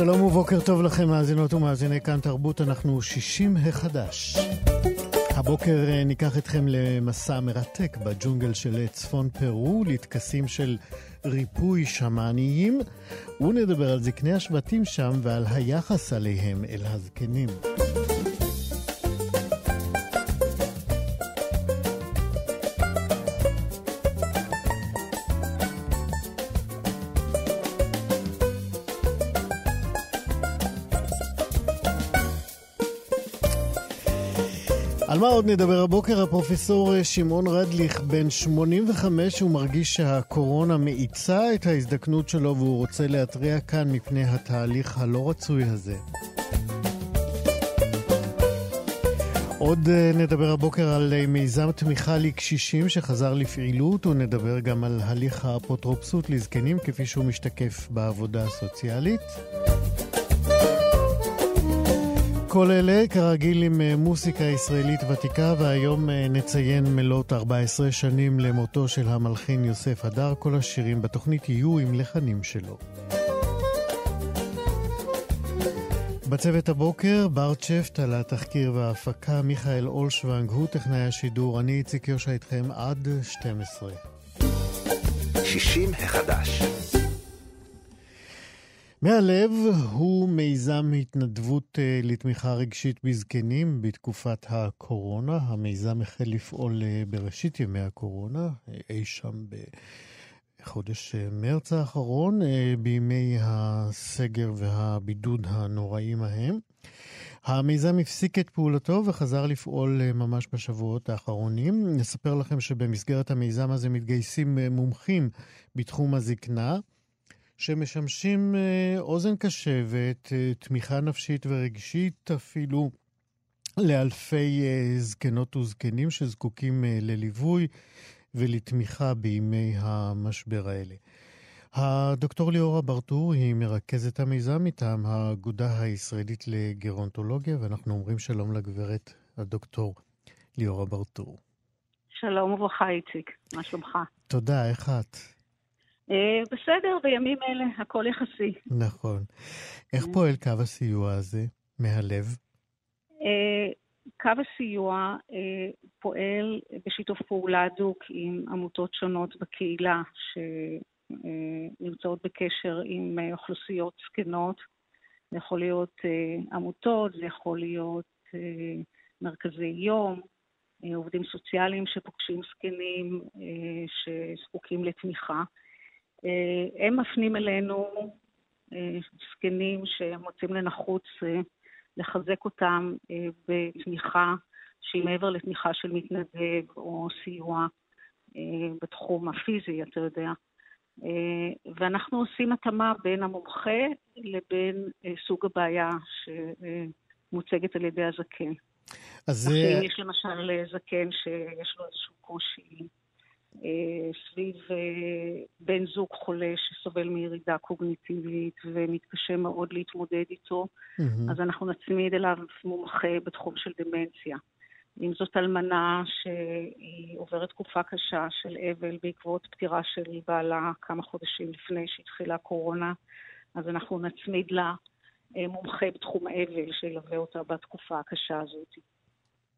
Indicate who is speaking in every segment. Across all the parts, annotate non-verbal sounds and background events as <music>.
Speaker 1: שלום ובוקר טוב לכם, מאזינות ומאזיני כאן תרבות, אנחנו 60 החדש. הבוקר אה, ניקח אתכם למסע מרתק בג'ונגל של צפון פרו, לטקסים של ריפוי שמאניים, ונדבר על זקני השבטים שם ועל היחס עליהם אל הזקנים. מה עוד נדבר הבוקר? הפרופסור שמעון רדליך, בן 85, הוא מרגיש שהקורונה מאיצה את ההזדקנות שלו והוא רוצה להתריע כאן מפני התהליך הלא רצוי הזה. עוד אה, נדבר הבוקר על אה, מיזם תמיכה לקשישים שחזר לפעילות, ונדבר גם על הליך האפוטרופסות לזקנים כפי שהוא משתקף בעבודה הסוציאלית. כל אלה, כרגיל, עם אה, מוסיקה ישראלית ותיקה, והיום אה, נציין מלאת 14 שנים למותו של המלחין יוסף הדר. כל השירים בתוכנית יהיו עם לחנים שלו. בצוות הבוקר, בר צ'פט על התחקיר וההפקה, מיכאל אולשוונג הוא טכנאי השידור, אני איציק יושע איתכם עד 12.
Speaker 2: 60 החדש.
Speaker 1: מהלב הוא מיזם התנדבות uh, לתמיכה רגשית בזקנים בתקופת הקורונה. המיזם החל לפעול uh, בראשית ימי הקורונה, uh, אי שם בחודש uh, מרץ האחרון, בימי הסגר והבידוד הנוראים ההם. המיזם הפסיק את פעולתו וחזר לפעול ממש בשבועות האחרונים. נספר לכם שבמסגרת המיזם הזה מתגייסים מומחים בתחום הזקנה. שמשמשים אה, אוזן קשבת, אה, תמיכה נפשית ורגשית אפילו לאלפי אה, זקנות וזקנים שזקוקים לליווי ולתמיכה בימי המשבר האלה. הדוקטור ליאורה ברטור היא מרכזת המיזם מטעם האגודה הישראלית לגרונטולוגיה, ואנחנו אומרים שלום לגברת הדוקטור ליאורה ברטור.
Speaker 3: שלום וברכה, איציק. מה שלומך?
Speaker 1: תודה, איך את?
Speaker 3: אה, בסדר, בימים אלה הכל יחסי.
Speaker 1: נכון. איך אה. פועל קו הסיוע הזה מהלב?
Speaker 3: אה, קו הסיוע פועל בשיתוף פעולה הדוק עם עמותות שונות בקהילה שנמצאות בקשר עם אוכלוסיות זקנות. זה יכול להיות עמותות, זה יכול להיות מרכזי יום, עובדים סוציאליים שפוגשים זקנים שזקוקים לתמיכה. אה, הם מפנים אלינו אה, זקנים שמוצאים לנחוץ אה, לחזק אותם בתמיכה שהיא מעבר לתמיכה של מתנדב או סיוע בתחום הפיזי, אתה יודע. ואנחנו עושים התאמה בין המומחה לבין סוג הבעיה שמוצגת על ידי הזקן. אז... אם יש למשל זקן שיש לו איזשהו קושי סביב אה, בן זוג חולה שסובל מירידה קוגניטיבית ומתקשה מאוד להתמודד איתו, mm-hmm. אז אנחנו נצמיד אליו מומחה בתחום של דמנציה. אם זאת אלמנה שהיא עוברת תקופה קשה של אבל בעקבות פטירה של בעלה כמה חודשים לפני שהתחילה הקורונה, אז אנחנו נצמיד לה אה, מומחה בתחום האבל שילווה אותה בתקופה הקשה הזאת.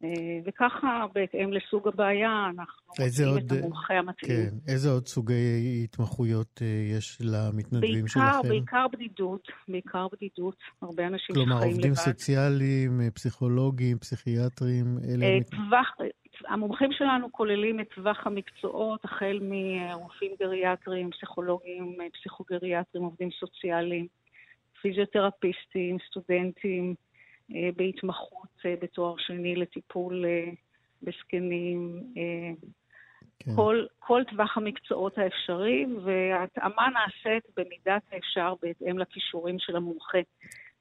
Speaker 3: אה, וככה, בהתאם לסוג הבעיה, אנחנו מוצאים עוד, את המומחה המתאים.
Speaker 1: כן, איזה עוד סוגי התמחויות אה, יש למתנדבים
Speaker 3: בעיקר,
Speaker 1: שלכם?
Speaker 3: בעיקר בדידות, בעיקר בדידות. הרבה אנשים
Speaker 1: כלומר,
Speaker 3: שחיים
Speaker 1: לבד. כלומר, עובדים סוציאליים, אה, פסיכולוגים, פסיכיאטרים, אלה...
Speaker 3: טווח, המומחים שלנו כוללים את טווח המקצועות, החל מרופאים גריאטריים, פסיכולוגים, פסיכוגריאטרים, עובדים סוציאליים, פיזיותרפיסטים, סטודנטים, בהתמחות אה, בתואר שני לטיפול אה, בזקנים, כן. כל, כל טווח המקצועות האפשרי, וההתאמה נעשית במידת האפשר בהתאם לכישורים של המומחה.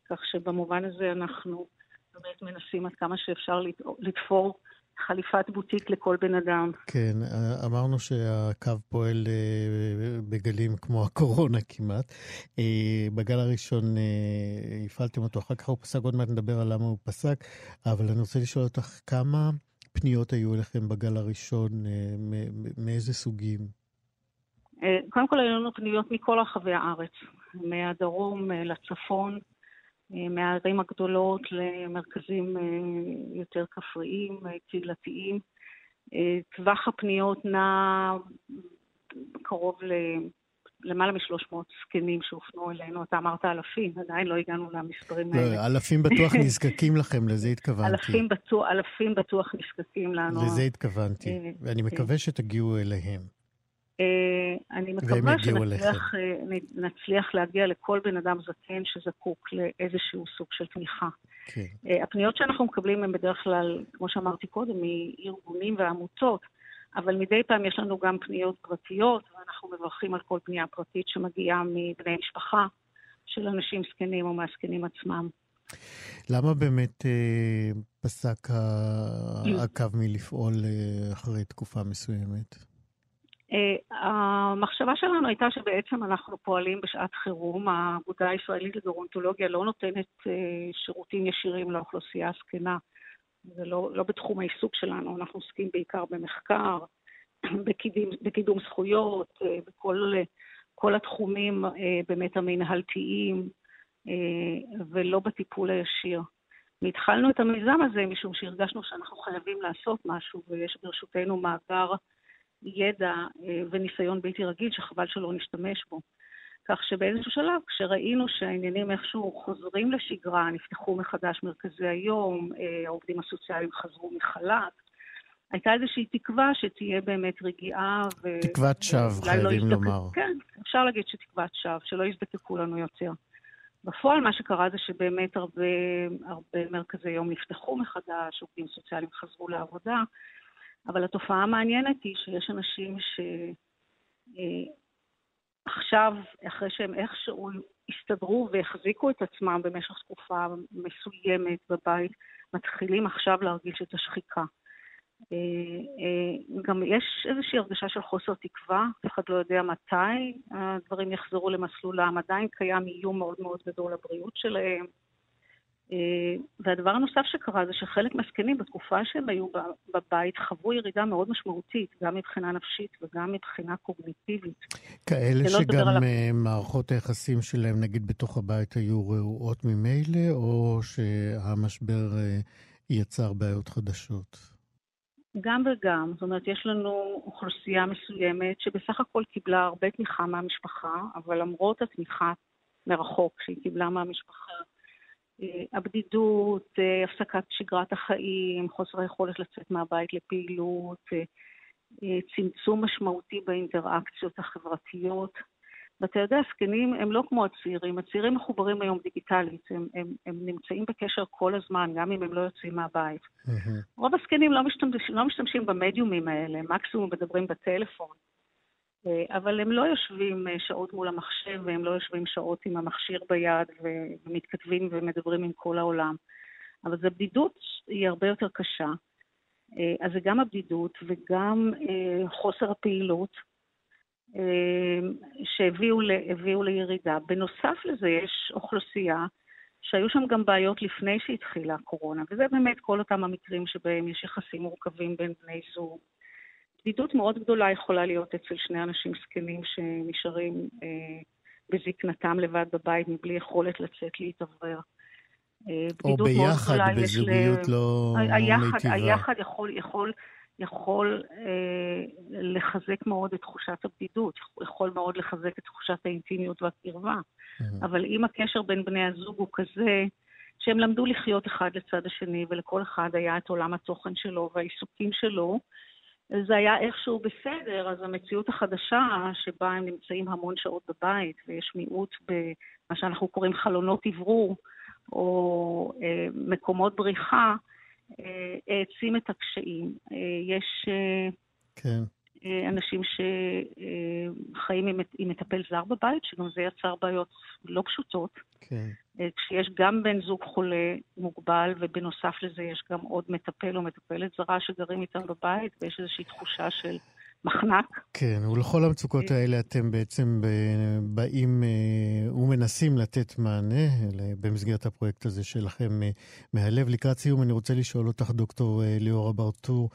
Speaker 3: כך שבמובן הזה אנחנו באמת מנסים עד כמה שאפשר לתפור חליפת בוטיק לכל בן אדם.
Speaker 1: כן, אמרנו שהקו פועל אה, בגלים כמו הקורונה כמעט. אה, בגל הראשון אה, הפעלתם אותו, אחר כך הוא פסק, עוד מעט נדבר על למה הוא פסק, אבל אני רוצה לשאול אותך כמה פניות היו אליכם בגל הראשון, מאיזה סוגים?
Speaker 3: קודם כל היו לנו פניות מכל רחבי הארץ, מהדרום לצפון. מהערים הגדולות למרכזים אה, יותר כפריים, אה, קהילתיים. אה, טווח הפניות נע קרוב ל... למעלה מ-300 זקנים שהופנו אלינו. אתה אמרת אלפים, עדיין לא הגענו למספרים
Speaker 1: לא, האלה. לא, אלפים בטוח נזקקים לכם, לזה התכוונתי.
Speaker 3: אלפים בטוח, אלפים בטוח נזקקים לנו.
Speaker 1: לזה התכוונתי, ואני מקווה שתגיעו אליהם.
Speaker 3: אה, אני מקווה שנצליח אה, להגיע לכל בן אדם זקן שזקוק לאיזשהו סוג של תמיכה. כן. אה, הפניות שאנחנו מקבלים הן בדרך כלל, כמו שאמרתי קודם, מארגונים ועמותות, אבל מדי פעם יש לנו גם פניות פרטיות, ואנחנו מברכים על כל פנייה פרטית שמגיעה מבני משפחה של אנשים זקנים או מהזקנים עצמם.
Speaker 1: למה באמת אה, פסק הקו מלפעול אחרי תקופה מסוימת?
Speaker 3: Uh, המחשבה שלנו הייתה שבעצם אנחנו פועלים בשעת חירום. האגודה הישראלית לגרונטולוגיה לא נותנת uh, שירותים ישירים לאוכלוסייה הזקנה. זה לא, לא בתחום העיסוק שלנו, אנחנו עוסקים בעיקר במחקר, <clears throat> בקידום, בקידום זכויות, uh, בכל כל התחומים באמת המנהלתיים, ולא בטיפול הישיר. והתחלנו את המיזם הזה משום שהרגשנו שאנחנו חייבים לעשות משהו, ויש ברשותנו מאגר ידע אה, וניסיון בלתי רגיל שחבל שלא נשתמש בו. כך שבאיזשהו שלב, כשראינו שהעניינים איכשהו חוזרים לשגרה, נפתחו מחדש מרכזי היום, אה, העובדים הסוציאליים חזרו מחל"ת, הייתה איזושהי תקווה שתהיה באמת רגיעה ו...
Speaker 1: תקוות שווא, לא חייבים לא יזדק... לומר.
Speaker 3: כן, אפשר להגיד שתקוות שווא, שלא יזדקקו לנו יותר. בפועל מה שקרה זה שבאמת הרבה, הרבה מרכזי יום נפתחו מחדש, עובדים סוציאליים חזרו לעבודה, אבל התופעה המעניינת היא שיש אנשים שעכשיו, אה, אחרי שהם איכשהו הסתדרו והחזיקו את עצמם במשך תקופה מסוימת בבית, מתחילים עכשיו להרגיש את השחיקה. אה, אה, גם יש איזושהי הרגשה של חוסר תקווה, אף אחד לא יודע מתי הדברים יחזרו למסלולם, עדיין קיים איום מאוד מאוד גדול לבריאות שלהם. אה, והדבר הנוסף שקרה זה שחלק מהזקנים בתקופה שהם היו בבית חוו ירידה מאוד משמעותית, גם מבחינה נפשית וגם מבחינה קוגניטיבית.
Speaker 1: כאלה שגם על... אה, מערכות היחסים שלהם, נגיד בתוך הבית, היו רעועות ממילא, או שהמשבר אה, יצר בעיות חדשות?
Speaker 3: גם וגם. זאת אומרת, יש לנו אוכלוסייה מסוימת שבסך הכל קיבלה הרבה תמיכה מהמשפחה, אבל למרות התמיכה מרחוק שהיא קיבלה מהמשפחה, הבדידות, אה, הפסקת שגרת החיים, חוסר היכולת לצאת מהבית לפעילות, אה, צמצום משמעותי באינטראקציות החברתיות. ואתה יודע, הזקנים הם לא כמו הצעירים, הצעירים מחוברים היום דיגיטלית, הם, הם, הם נמצאים בקשר כל הזמן, גם אם הם לא יוצאים מהבית. Mm-hmm. רוב הזקנים לא משתמשים, לא משתמשים במדיומים האלה, מקסימום מדברים בטלפון. אה, אבל הם לא יושבים אה, שעות מול המחשב, והם לא יושבים שעות עם המכשיר ביד ומתכתבים ומדברים עם כל העולם. אבל זו בדידות, היא הרבה יותר קשה. אה, אז זה גם הבדידות וגם חוסר הפעילות שהביאו לירידה. בנוסף לזה יש אוכלוסייה שהיו שם גם בעיות לפני שהתחילה הקורונה, וזה באמת כל אותם המקרים שבהם יש יחסים מורכבים בין בני זוג, בדידות מאוד גדולה יכולה להיות אצל שני אנשים זקנים שנשארים אה, בזקנתם לבד בבית מבלי יכולת לצאת להתאוורר.
Speaker 1: אה, או ביחד, בזוגיות ל... לא
Speaker 3: היחד, מיטיבה. היחד יכול, יכול, יכול אה, לחזק מאוד את תחושת הבדידות, יכול מאוד לחזק את תחושת האינטימיות והקרבה. Mm-hmm. אבל אם הקשר בין בני הזוג הוא כזה, שהם למדו לחיות אחד לצד השני, ולכל אחד היה את עולם התוכן שלו והעיסוקים שלו, זה היה איכשהו בסדר, אז המציאות החדשה, שבה הם נמצאים המון שעות בבית, ויש מיעוט במה שאנחנו קוראים חלונות אוורור, או אה, מקומות בריחה, אה, העצים את הקשיים. אה, יש
Speaker 1: כן.
Speaker 3: אנשים שחיים עם, עם מטפל זר בבית, שגם זה יצר בעיות לא פשוטות.
Speaker 1: כן.
Speaker 3: כשיש גם בן זוג חולה מוגבל, ובנוסף לזה יש גם עוד מטפל או מטפלת זרה שגרים איתם בבית, ויש איזושהי תחושה של מחנק.
Speaker 1: כן, ולכל המצוקות האלה אתם בעצם באים אה, ומנסים לתת מענה במסגרת הפרויקט הזה שלכם אה, מהלב. לקראת סיום אני רוצה לשאול אותך, דוקטור אה, ליאורה ברטור,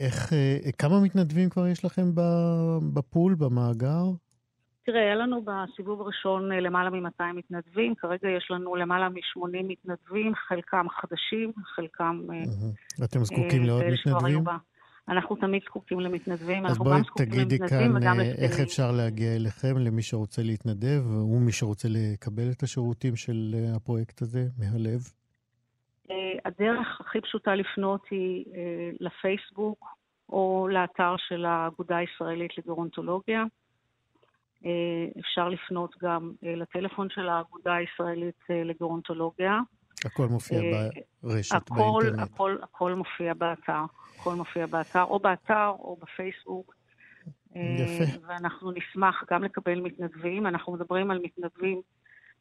Speaker 1: איך, כמה מתנדבים כבר יש לכם בפול, במאגר?
Speaker 3: תראה, היה לנו בסיבוב הראשון למעלה מ-200 מתנדבים, כרגע יש לנו למעלה מ-80 מתנדבים, חלקם חדשים, חלקם...
Speaker 1: אתם זקוקים לעוד מתנדבים?
Speaker 3: אנחנו תמיד זקוקים למתנדבים, אנחנו גם זקוקים למתנדבים וגם לזקנים.
Speaker 1: אז בואי תגידי כאן איך אפשר להגיע אליכם, למי שרוצה להתנדב, ומי שרוצה לקבל את השירותים של אה, הפרויקט הזה מהלב.
Speaker 3: אה, הדרך הכי פשוטה לפנות היא אה, לפייסבוק או לאתר של האגודה הישראלית לגרונטולוגיה. אפשר לפנות גם לטלפון של האגודה הישראלית לגרונטולוגיה.
Speaker 1: הכל מופיע ברשת,
Speaker 3: הכל,
Speaker 1: באינטרנט.
Speaker 3: הכל, הכל מופיע באתר. הכל מופיע באתר, או באתר או בפייסבוק.
Speaker 1: יפה.
Speaker 3: אה, ואנחנו נשמח גם לקבל מתנדבים. אנחנו מדברים על מתנדבים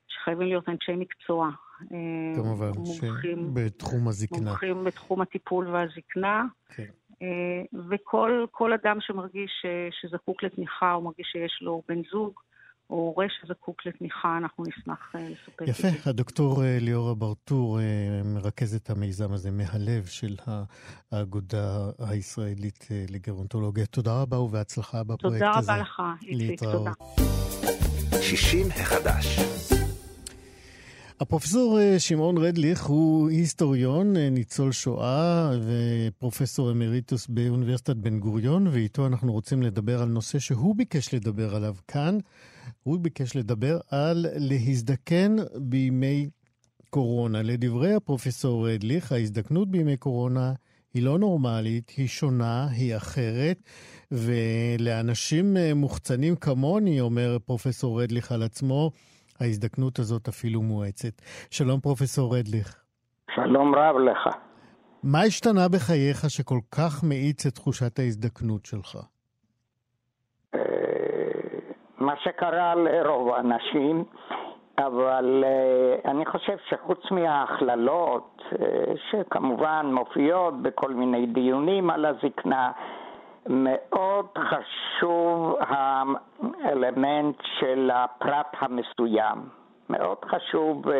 Speaker 3: שחייבים להיות אנשי מקצוע.
Speaker 1: אה, כמובן, מומחים, בתחום הזקנה.
Speaker 3: מומחים בתחום הטיפול והזקנה. כן. אה, וכל אדם שמרגיש שזקוק לתמיכה, או מרגיש שיש לו בן זוג, או הורה שזקוק לתמיכה, אנחנו נשמח אה, לספק
Speaker 1: יפה, את זה. הדוקטור אה, ליאורה ברטור אה, מרכזת המיזם הזה מהלב של האגודה הישראלית לגרונטולוגיה. תודה רבה ובהצלחה בפרויקט
Speaker 3: תודה
Speaker 1: הזה.
Speaker 3: תודה רבה לך, איציק, תודה.
Speaker 2: 60 החדש.
Speaker 1: הפרופסור שמעון רדליך הוא היסטוריון, ניצול שואה ופרופסור אמריטוס באוניברסיטת בן גוריון, ואיתו אנחנו רוצים לדבר על נושא שהוא ביקש לדבר עליו כאן. הוא ביקש לדבר על להזדקן בימי קורונה. לדברי הפרופסור רדליך, ההזדקנות בימי קורונה היא לא נורמלית, היא שונה, היא אחרת, ולאנשים מוחצנים כמוני, אומר פרופסור רדליך על עצמו, ההזדקנות הזאת אפילו מואצת. שלום פרופסור רדליך.
Speaker 4: שלום רב לך.
Speaker 1: מה השתנה בחייך שכל כך מאיץ את תחושת ההזדקנות שלך?
Speaker 4: מה שקרה לרוב האנשים, אבל אה, אני חושב שחוץ מההכללות, אה, שכמובן מופיעות בכל מיני דיונים על הזקנה, מאוד חשוב האלמנט של הפרט המסוים. מאוד חשוב אה,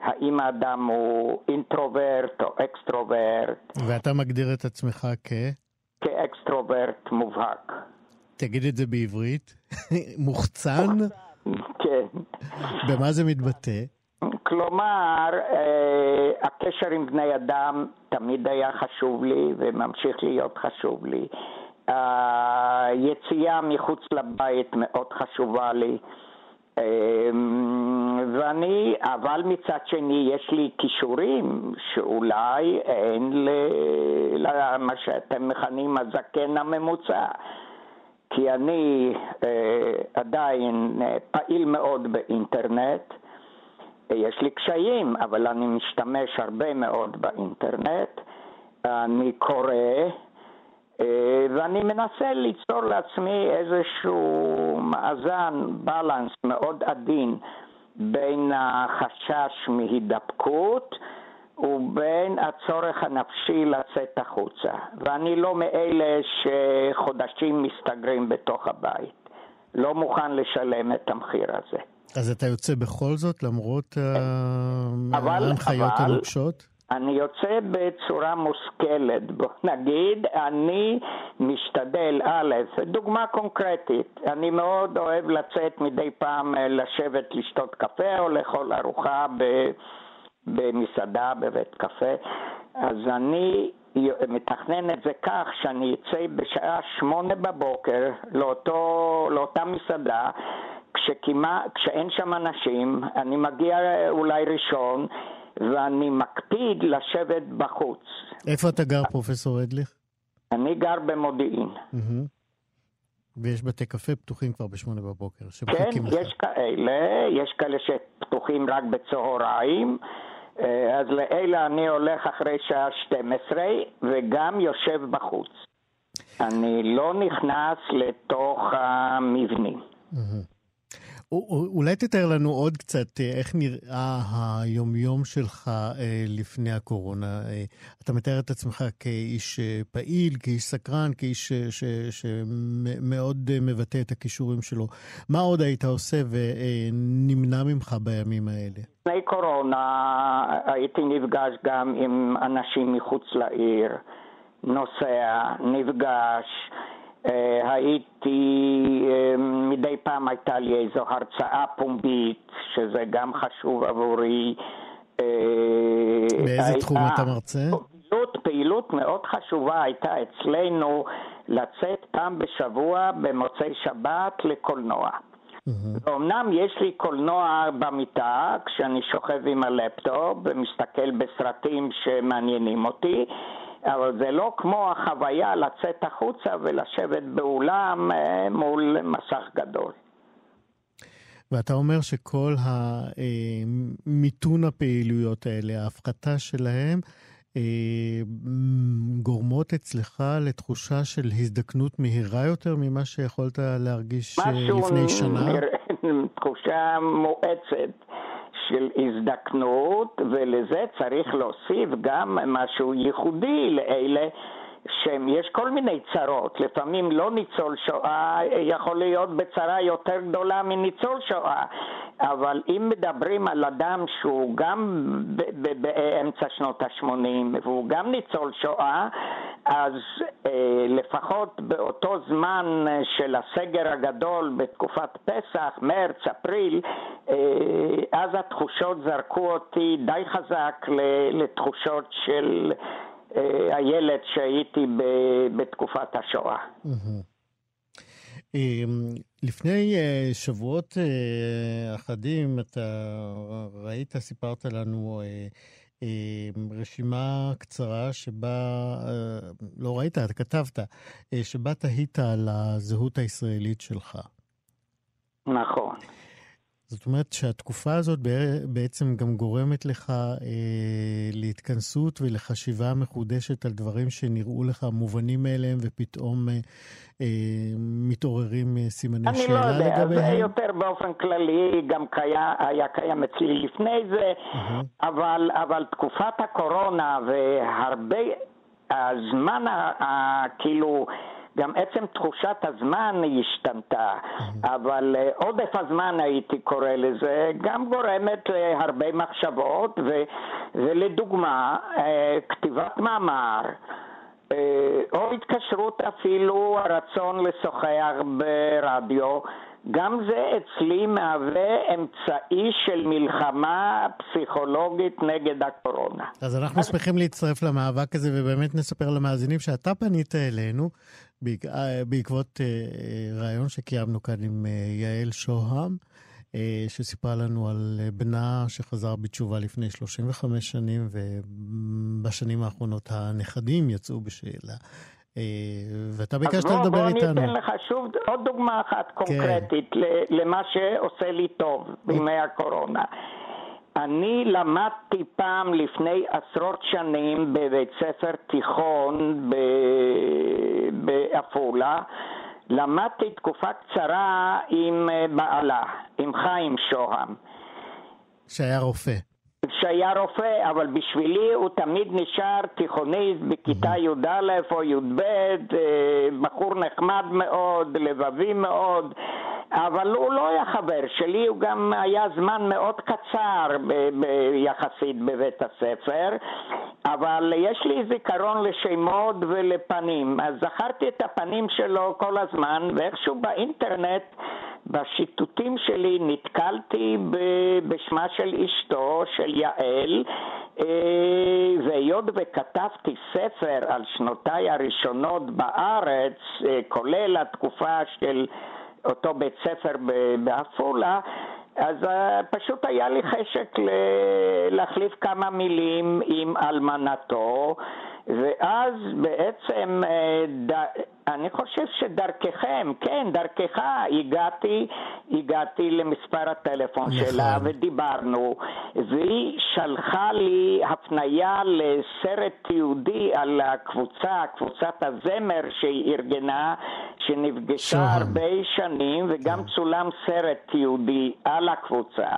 Speaker 4: האם האדם הוא אינטרוברט או אקסטרוברט.
Speaker 1: ואתה מגדיר את עצמך כ?
Speaker 4: כאקסטרוברט מובהק.
Speaker 1: תגיד את זה בעברית. <laughs> מוחצן?
Speaker 4: כן.
Speaker 1: במה זה מתבטא?
Speaker 4: כלומר, אה, הקשר עם בני אדם תמיד היה חשוב לי וממשיך להיות חשוב לי. היציאה מחוץ לבית מאוד חשובה לי. אה, ואני, אבל מצד שני יש לי כישורים שאולי אין למה שאתם מכנים הזקן הממוצע. כי אני אה, עדיין אה, פעיל מאוד באינטרנט. יש לי קשיים, אבל אני משתמש הרבה מאוד באינטרנט. אני קורא, אה, ואני מנסה ליצור לעצמי איזשהו מאזן, בלנס מאוד עדין בין החשש מהידבקות ובין הצורך הנפשי לצאת החוצה. ואני לא מאלה שחודשים מסתגרים בתוך הבית. לא מוכן לשלם את המחיר הזה.
Speaker 1: אז אתה יוצא בכל זאת, למרות ההנחיות הנוקשות?
Speaker 4: אני יוצא בצורה מושכלת, בוא נגיד, אני משתדל, א', דוגמה קונקרטית, אני מאוד אוהב לצאת מדי פעם לשבת לשתות קפה או לאכול ארוחה. במסעדה, בבית קפה, אז אני מתכנן את זה כך שאני אצא בשעה שמונה בבוקר לאותו, לאותה מסעדה, כשכמע, כשאין שם אנשים, אני מגיע אולי ראשון, ואני מקפיד לשבת בחוץ.
Speaker 1: איפה אתה גר, פרופסור אדליך?
Speaker 4: אני גר במודיעין.
Speaker 1: Mm-hmm. ויש בתי קפה פתוחים כבר בשמונה בבוקר,
Speaker 4: כן, יש לך. כאלה, יש כאלה שפתוחים רק בצהריים. אה, אז לאלה אני הולך אחרי שעה 12 וגם יושב בחוץ. אני לא נכנס לתוך המבנים.
Speaker 1: אולי תתאר לנו עוד קצת אה, איך נראה היומיום שלך אה, לפני הקורונה. אה, אתה מתאר את עצמך כאיש פעיל, כאיש סקרן, כאיש שמאוד מבטא את הכישורים שלו. מה עוד היית עושה ונמנע ממך בימים האלה?
Speaker 4: לפני קורונה הייתי נפגש גם עם אנשים מחוץ לעיר, נוסע, נפגש. אה, הייתי, אה, מדי פעם הייתה לי איזו הרצאה פומבית, שזה גם חשוב עבורי.
Speaker 1: אה, באיזה תחום אתה מרצה?
Speaker 4: פעילות, פעילות מאוד חשובה הייתה אצלנו לצאת פעם בשבוע במוצאי שבת לקולנוע. Mm-hmm. אמנם יש לי קולנוע במיטה כשאני שוכב עם הלפטופ ומסתכל בסרטים שמעניינים אותי, אבל זה לא כמו החוויה לצאת החוצה ולשבת באולם אה, מול מסך גדול.
Speaker 1: ואתה אומר שכל מיתון הפעילויות האלה, ההפחתה שלהם, אה, גורמות אצלך לתחושה של הזדקנות מהירה יותר ממה שיכולת להרגיש אה, לפני שנה?
Speaker 4: משהו, תחושה מואצת. של הזדקנות, ולזה צריך להוסיף גם משהו ייחודי לאלה שיש כל מיני צרות, לפעמים לא ניצול שואה יכול להיות בצרה יותר גדולה מניצול שואה, אבל אם מדברים על אדם שהוא גם באמצע שנות ה-80 והוא גם ניצול שואה, אז אה, לפחות באותו זמן של הסגר הגדול בתקופת פסח, מרץ, אפריל, אה, אז התחושות זרקו אותי די חזק לתחושות של אה, הילד שהייתי בתקופת השואה.
Speaker 1: אמ, לפני אה, שבועות אה, אחדים אתה ראית, סיפרת לנו רשימה קצרה שבה, לא ראית, אתה כתבת, שבה תהית על הזהות הישראלית שלך.
Speaker 4: נכון.
Speaker 1: זאת אומרת שהתקופה הזאת בעצם גם גורמת לך אה, להתכנסות ולחשיבה מחודשת על דברים שנראו לך מובנים מאליהם ופתאום אה, אה, מתעוררים אה, סימני שאלה לגביהם?
Speaker 4: אני לא יודע, זה יותר באופן כללי, גם קיים, היה קיים אצלי לפני זה, uh-huh. אבל, אבל תקופת הקורונה והרבה, הזמן הכאילו... גם עצם תחושת הזמן השתנתה, אבל אה, עודף הזמן הייתי קורא לזה, גם גורמת להרבה מחשבות, ו, ולדוגמה, אה, כתיבת מאמר, אה, או התקשרות אפילו, הרצון לשוחח ברדיו, גם זה אצלי מהווה אמצעי של מלחמה פסיכולוגית נגד הקורונה.
Speaker 1: אז אנחנו שמחים להצטרף למאבק הזה, ובאמת נספר למאזינים שאתה פנית אלינו בעקבות אה, ראיון שקיימנו כאן עם אה, יעל שוהם, שסיפרה לנו על בנה שחזר בתשובה לפני 35 שנים, ובשנים האחרונות הנכדים יצאו בשאלה. ואתה ביקשת
Speaker 4: בוא,
Speaker 1: לדבר
Speaker 4: בוא
Speaker 1: איתנו.
Speaker 4: אז בוא אני אתן לך שוב עוד דוגמה אחת כן. קונקרטית כן. למה שעושה לי טוב בימי הקורונה. אני למדתי פעם לפני עשרות שנים בבית ספר תיכון בעפולה. למדתי תקופה קצרה עם אה, בעלה, עם חיים שוהם.
Speaker 1: שהיה רופא.
Speaker 4: שהיה רופא, אבל בשבילי הוא תמיד נשאר תיכוניסט בכיתה י"א או י"ב, אה, בחור נחמד מאוד, לבבי מאוד, אבל הוא לא היה חבר שלי, הוא גם היה זמן מאוד קצר ב- ב- יחסית בבית הספר, אבל יש לי זיכרון לשמות ולפנים, אז זכרתי את הפנים שלו כל הזמן, ואיכשהו באינטרנט בשיטוטים שלי נתקלתי בשמה של אשתו, של יעל, אה, והיות וכתבתי ספר על שנותיי הראשונות בארץ, אה, כולל התקופה של אותו בית ספר בעפולה, אז uh, פשוט היה לי חשק להחליף כמה מילים עם אלמנתו, ואז בעצם. אני חושב שדרככם, כן, דרכך, הגעתי, הגעתי למספר הטלפון נכון. שלה ודיברנו, והיא שלחה לי הפנייה לסרט תיעודי על הקבוצה, קבוצת הזמר שהיא ארגנה, שנפגשה שם. הרבה שנים, וגם כן. צולם סרט תיעודי על הקבוצה.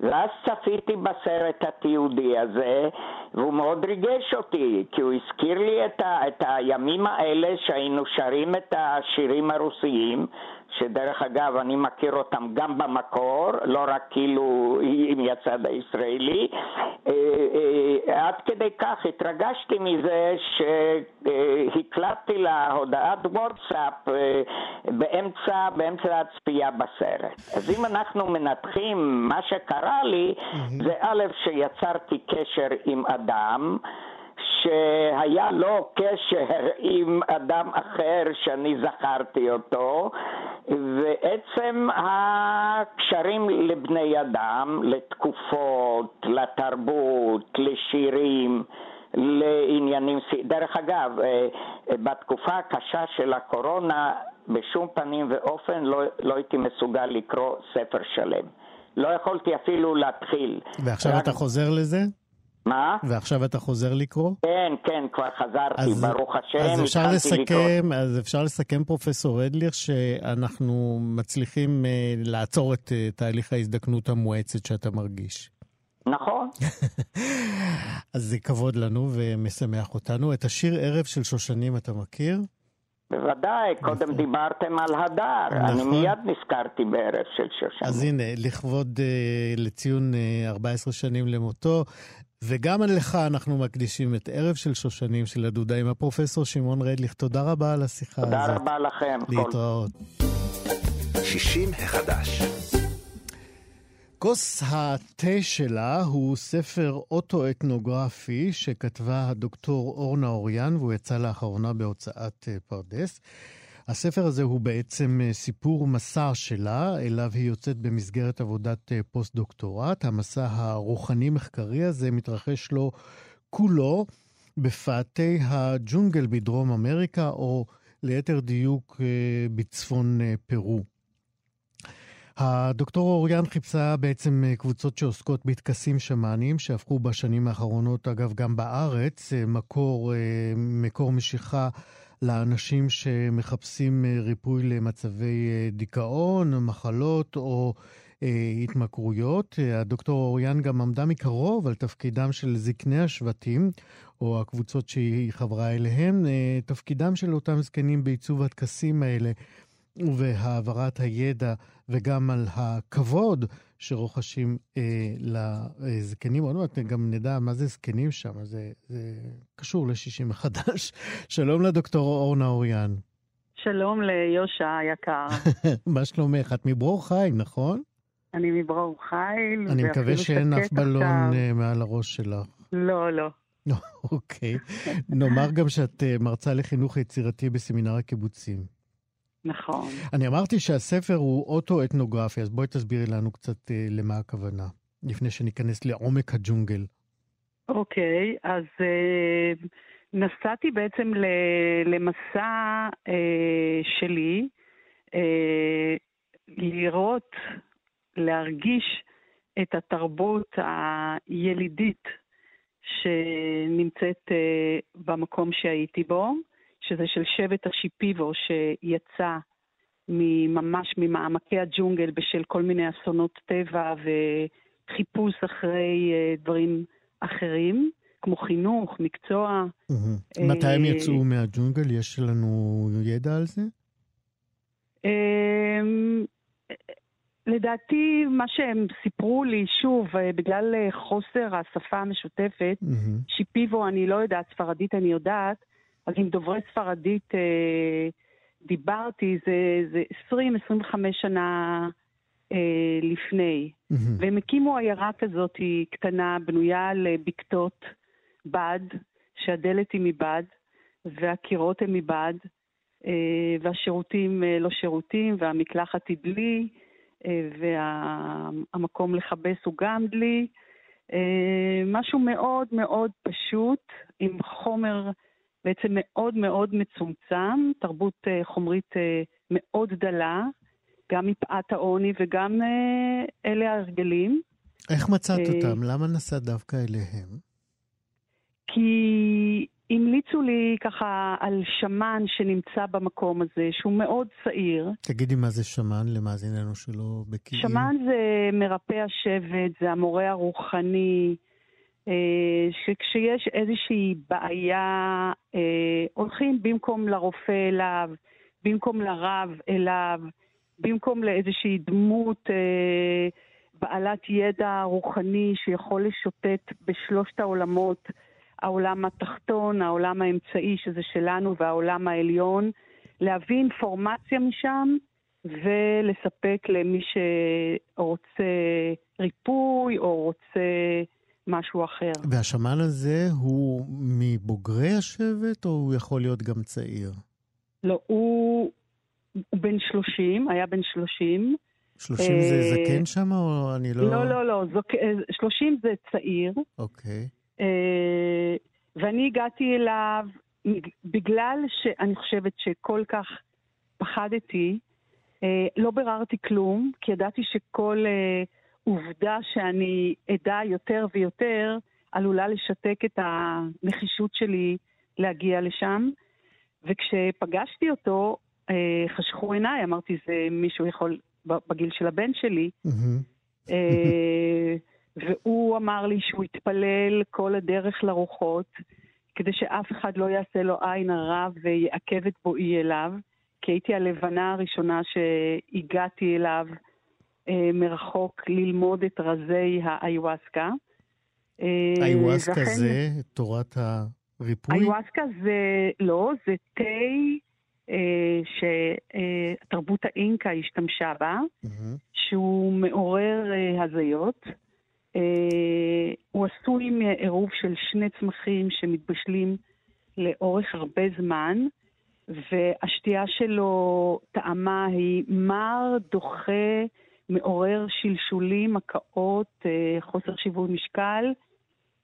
Speaker 4: ואז צפיתי בסרט התיעודי הזה, והוא מאוד ריגש אותי, כי הוא הזכיר לי את, ה, את הימים האלה שהיינו שרים את השירים הרוסיים, שדרך אגב אני מכיר אותם גם במקור, לא רק כאילו עם הצד הישראלי. אה, אה, עד כדי כך התרגשתי מזה שהקלטתי לה הודעת וואטסאפ אה, באמצע, באמצע הצפייה בסרט. אז אם אנחנו מנתחים מה שקרה לי, זה א', שיצרתי קשר עם אדם, שהיה לו קשר עם אדם אחר שאני זכרתי אותו, ועצם הקשרים לבני אדם, לתקופות, לתרבות, לשירים, לעניינים, דרך אגב, אה, בתקופה הקשה של הקורונה בשום פנים ואופן לא, לא הייתי מסוגל לקרוא ספר שלם. לא יכולתי אפילו להתחיל.
Speaker 1: ועכשיו רק... אתה חוזר לזה?
Speaker 4: מה?
Speaker 1: ועכשיו אתה חוזר לקרוא?
Speaker 4: כן, כן, כבר חזרתי, אז, ברוך השם,
Speaker 1: אז אפשר לסכם, לקרוא. אז אפשר לסכם, פרופסור אדליך, שאנחנו מצליחים uh, לעצור את uh, תהליך ההזדקנות המואצת שאתה מרגיש.
Speaker 4: נכון. <laughs>
Speaker 1: אז זה כבוד לנו ומשמח אותנו. את השיר ערב של שושנים אתה מכיר?
Speaker 4: בוודאי, קודם נכון. דיברתם על הדר, נכון. אני מיד נזכרתי בערב של שושנים.
Speaker 1: אז הנה, לכבוד, uh, לציון uh, 14 שנים למותו, וגם לך אנחנו מקדישים את ערב של שושנים של הדודה עם הפרופסור שמעון רדליך. תודה רבה על השיחה
Speaker 4: תודה
Speaker 1: הזאת.
Speaker 4: תודה רבה לכם.
Speaker 1: להתראות. 60 החדש. כוס התה שלה הוא ספר אוטו-אתנוגרפי שכתבה הדוקטור אורנה אוריאן והוא יצא לאחרונה בהוצאת אה, פרדס. הספר הזה הוא בעצם אה, סיפור מסע שלה, אליו היא יוצאת במסגרת עבודת אה, פוסט-דוקטורט. המסע הרוחני-מחקרי הזה מתרחש לו כולו בפאתי הג'ונגל בדרום אמריקה, או ליתר דיוק אה, בצפון פרו. הדוקטור אוריאן חיפשה בעצם קבוצות שעוסקות בטקסים שמאניים, שהפכו בשנים האחרונות, אגב, גם בארץ, מקור, מקור משיכה לאנשים שמחפשים אה, ריפוי למצבי אה, דיכאון, מחלות או אה, התמכרויות. הדוקטור אוריאן גם עמדה מקרוב על תפקידם של זקני השבטים, או הקבוצות שהיא חברה אליהם, תפקידם של אותם זקנים בעיצוב הטקסים האלה. ובהעברת הידע וגם על הכבוד שרוכשים אה, לזקנים. עוד מעט גם נדע מה זה זקנים שם, זה, זה קשור לשישים מחדש. <laughs> שלום לדוקטור אורנה אוריאן.
Speaker 5: שלום ליושע היקר. <laughs>
Speaker 1: מה שלומך? את מברור חיל, נכון?
Speaker 5: אני מברור חיל.
Speaker 1: אני מקווה שאין אף בלון עכשיו. אה, מעל הראש שלך.
Speaker 5: לא, לא. <laughs>
Speaker 1: אוקיי. נאמר גם שאת אה, מרצה לחינוך יצירתי בסמינר הקיבוצים.
Speaker 5: נכון.
Speaker 1: אני אמרתי שהספר הוא אוטו-אתנוגרפי, אז בואי תסבירי לנו קצת אה, למה הכוונה, לפני שניכנס לעומק הג'ונגל.
Speaker 5: אוקיי, אז אה, נסעתי בעצם ל, למסע אה, שלי, אה, לראות, להרגיש את התרבות הילידית שנמצאת אה, במקום שהייתי בו. שזה של שבט השיפיבו שיצא ממש ממעמקי הג'ונגל בשל כל מיני אסונות טבע וחיפוש אחרי אה, דברים אחרים, כמו חינוך, מקצוע.
Speaker 1: מתי הם אה, יצאו מהג'ונגל? יש לנו ידע על זה?
Speaker 5: אמ, לדעתי, מה שהם סיפרו לי, שוב, אה, בגלל חוסר השפה המשותפת, שיפיבו, אני לא יודעת, ספרדית אני יודעת, אז עם דוברי ספרדית אה, דיברתי, זה, זה 20-25 שנה אה, לפני. Mm-hmm. והם הקימו עיירה כזאת קטנה, בנויה על בקתות בד, שהדלת היא מבד, והקירות הם מבד, אה, והשירותים אה, לא שירותים, והמקלחת היא דלי, אה, והמקום לכבס הוא גם דלי. אה, משהו מאוד מאוד פשוט, עם חומר... בעצם מאוד מאוד מצומצם, תרבות אה, חומרית אה, מאוד דלה, גם מפאת העוני וגם אה, אלה ההרגלים.
Speaker 1: איך מצאת אותם? למה נסעת דווקא אליהם?
Speaker 5: כי המליצו לי ככה על שמן שנמצא במקום הזה, שהוא מאוד צעיר.
Speaker 1: תגידי מה זה שמן למאזיננו שלא בקיאים.
Speaker 5: שמן זה מרפא השבט, זה המורה הרוחני, שכשיש איזושהי בעיה, אה, הולכים במקום לרופא אליו, במקום לרב אליו, במקום לאיזושהי דמות אה, בעלת ידע רוחני שיכול לשוטט בשלושת העולמות. העולם התחתון, העולם האמצעי, שזה שלנו, והעולם העליון, להביא אינפורמציה משם ולספק למי שרוצה ריפוי או רוצה משהו אחר.
Speaker 1: והשמן הזה הוא מבוגרי השבט או הוא יכול להיות גם צעיר?
Speaker 5: לא, הוא, הוא בן 30, היה בן 30.
Speaker 1: 30 זה אה, זקן שם או אני לא...
Speaker 5: לא, לא, לא, 30 זה צעיר.
Speaker 1: אוקיי.
Speaker 5: אה, ואני הגעתי אליו בגלל שאני חושבת שכל כך פחדתי, אה, לא ביררתי כלום, כי ידעתי שכל אה, עובדה שאני אדע יותר ויותר עלולה לשתק את הנחישות שלי להגיע לשם. וכשפגשתי אותו, חשכו עיניי, אמרתי, זה מישהו יכול, בגיל של הבן שלי. Mm-hmm. והוא אמר לי שהוא יתפלל כל הדרך לרוחות, כדי שאף אחד לא יעשה לו עין הרע ויעכב את בואי אליו, כי הייתי הלבנה הראשונה שהגעתי אליו אה, מרחוק ללמוד את רזי האיווסקה.
Speaker 1: איווסקה אה, זה תורת הריפוי?
Speaker 5: איווסקה זה, לא, זה תה אה, שתרבות האינקה השתמשה בה, mm-hmm. שהוא מעורר אה, הזיות. אה, הוא עשוי מעירוב של שני צמחים שמתבשלים לאורך הרבה זמן, והשתייה שלו, טעמה היא מר, דוחה, מעורר שלשולים, הקאות, אה, חוסר שיווי משקל.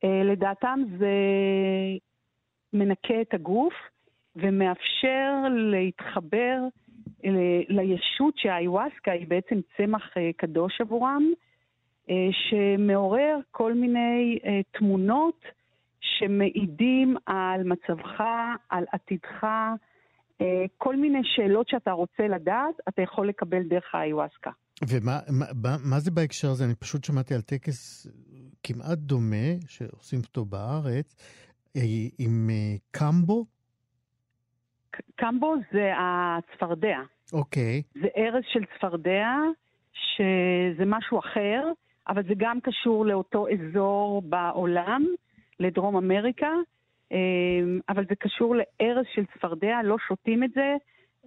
Speaker 5: אה, לדעתם זה מנקה את הגוף ומאפשר להתחבר לישות שהאיווסקה היא בעצם צמח קדוש עבורם. אה, שמעורר כל מיני אה, תמונות שמעידים על מצבך, על עתידך, אה, כל מיני שאלות שאתה רוצה לדעת, אתה יכול לקבל דרך האיווסקה.
Speaker 1: ומה מה, מה זה בהקשר הזה? אני פשוט שמעתי על טקס כמעט דומה, שעושים אותו בארץ, עם קמבו.
Speaker 5: קמבו זה הצפרדע.
Speaker 1: אוקיי.
Speaker 5: זה ארז של צפרדע, שזה משהו אחר. אבל זה גם קשור לאותו אזור בעולם, לדרום אמריקה, אמ, אבל זה קשור לארז של צפרדע, לא שותים את זה,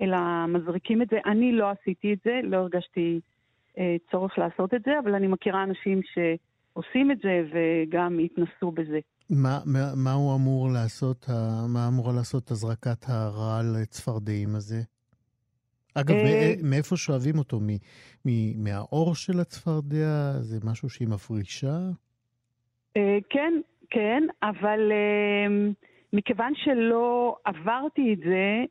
Speaker 5: אלא מזריקים את זה. אני לא עשיתי את זה, לא הרגשתי אה, צורך לעשות את זה, אבל אני מכירה אנשים שעושים את זה וגם התנסו בזה.
Speaker 1: מה, מה, מה הוא אמור לעשות, מה אמורה לעשות הזרקת הרעל צפרדעים הזה? אגב, אה, מאיפה שואבים אותו? מהאור של הצפרדע? זה משהו שהיא מפרישה?
Speaker 5: אה, כן, כן, אבל אה, מכיוון שלא עברתי את זה,